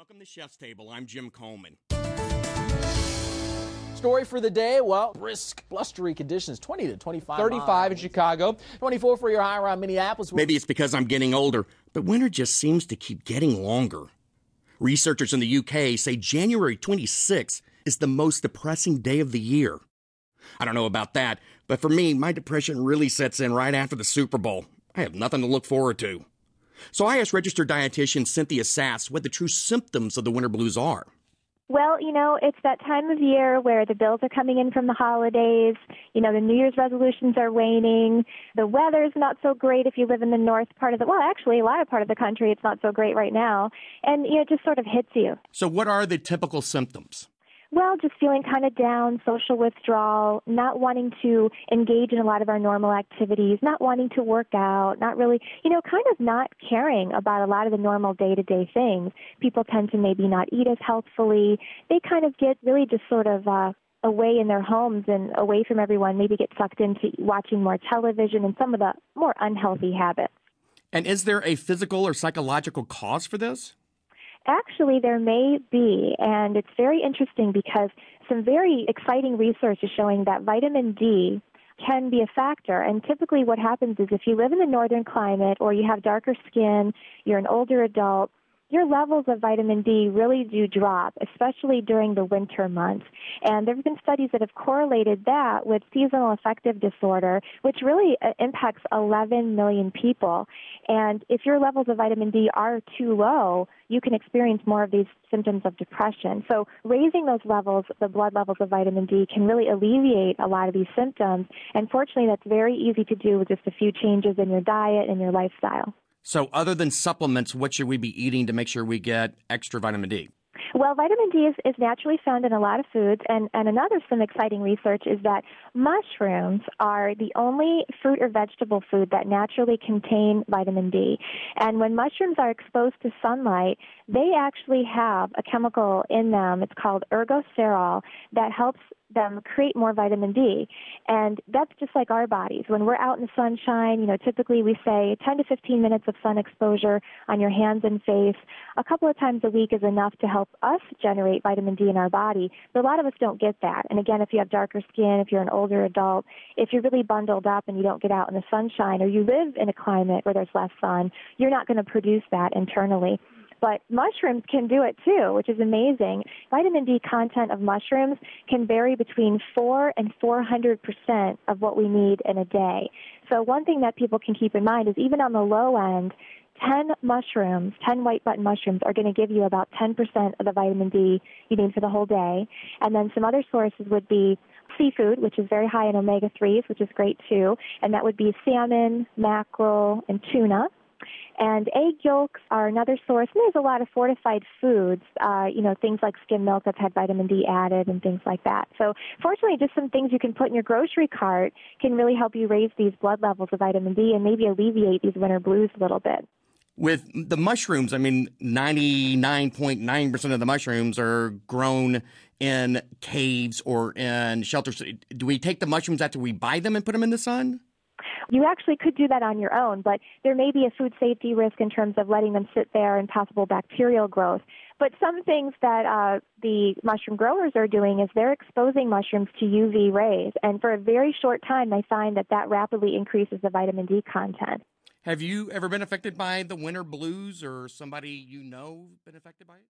Welcome to Chef's Table. I'm Jim Coleman. Story for the day, well, brisk, blustery conditions, 20 to 25. 35 miles. in Chicago. 24 for your high around Minneapolis. Maybe it's because I'm getting older, but winter just seems to keep getting longer. Researchers in the UK say January 26 is the most depressing day of the year. I don't know about that, but for me, my depression really sets in right after the Super Bowl. I have nothing to look forward to. So I asked registered dietitian Cynthia Sass what the true symptoms of the winter blues are. Well, you know, it's that time of year where the bills are coming in from the holidays. You know, the New Year's resolutions are waning. The weather's not so great if you live in the north part of the, well, actually, a lot of part of the country, it's not so great right now. And, you know, it just sort of hits you. So, what are the typical symptoms? Well, just feeling kind of down, social withdrawal, not wanting to engage in a lot of our normal activities, not wanting to work out, not really, you know, kind of not caring about a lot of the normal day to day things. People tend to maybe not eat as healthfully. They kind of get really just sort of, uh, away in their homes and away from everyone, maybe get sucked into watching more television and some of the more unhealthy habits. And is there a physical or psychological cause for this? Actually, there may be, and it's very interesting because some very exciting research is showing that vitamin D can be a factor. And typically, what happens is if you live in the northern climate or you have darker skin, you're an older adult, your levels of vitamin D really do drop, especially during the winter months. And there have been studies that have correlated that with seasonal affective disorder, which really uh, impacts 11 million people. And if your levels of vitamin D are too low, you can experience more of these symptoms of depression. So raising those levels, the blood levels of vitamin D, can really alleviate a lot of these symptoms. And fortunately, that's very easy to do with just a few changes in your diet and your lifestyle. So, other than supplements, what should we be eating to make sure we get extra vitamin D? Well, vitamin D is, is naturally found in a lot of foods, and, and another some exciting research is that mushrooms are the only fruit or vegetable food that naturally contain vitamin D. And when mushrooms are exposed to sunlight, they actually have a chemical in them. It's called ergosterol that helps them create more vitamin D. And that's just like our bodies. When we're out in the sunshine, you know, typically we say 10 to 15 minutes of sun exposure on your hands and face a couple of times a week is enough to help us generate vitamin D in our body. But a lot of us don't get that. And again, if you have darker skin, if you're an older adult, if you're really bundled up and you don't get out in the sunshine or you live in a climate where there's less sun, you're not going to produce that internally. But mushrooms can do it too, which is amazing. Vitamin D content of mushrooms can vary between 4 and 400% of what we need in a day. So one thing that people can keep in mind is even on the low end, 10 mushrooms, 10 white button mushrooms are going to give you about 10% of the vitamin D you need for the whole day. And then some other sources would be seafood, which is very high in omega 3s, which is great too. And that would be salmon, mackerel, and tuna. And egg yolks are another source. And there's a lot of fortified foods, uh, you know, things like skim milk that's had vitamin D added and things like that. So fortunately, just some things you can put in your grocery cart can really help you raise these blood levels of vitamin D and maybe alleviate these winter blues a little bit. With the mushrooms, I mean, 99.9% of the mushrooms are grown in caves or in shelters. Do we take the mushrooms after we buy them and put them in the sun? You actually could do that on your own, but there may be a food safety risk in terms of letting them sit there and possible bacterial growth. But some things that uh, the mushroom growers are doing is they're exposing mushrooms to UV rays, and for a very short time, they find that that rapidly increases the vitamin D content. Have you ever been affected by the winter blues or somebody you know been affected by it?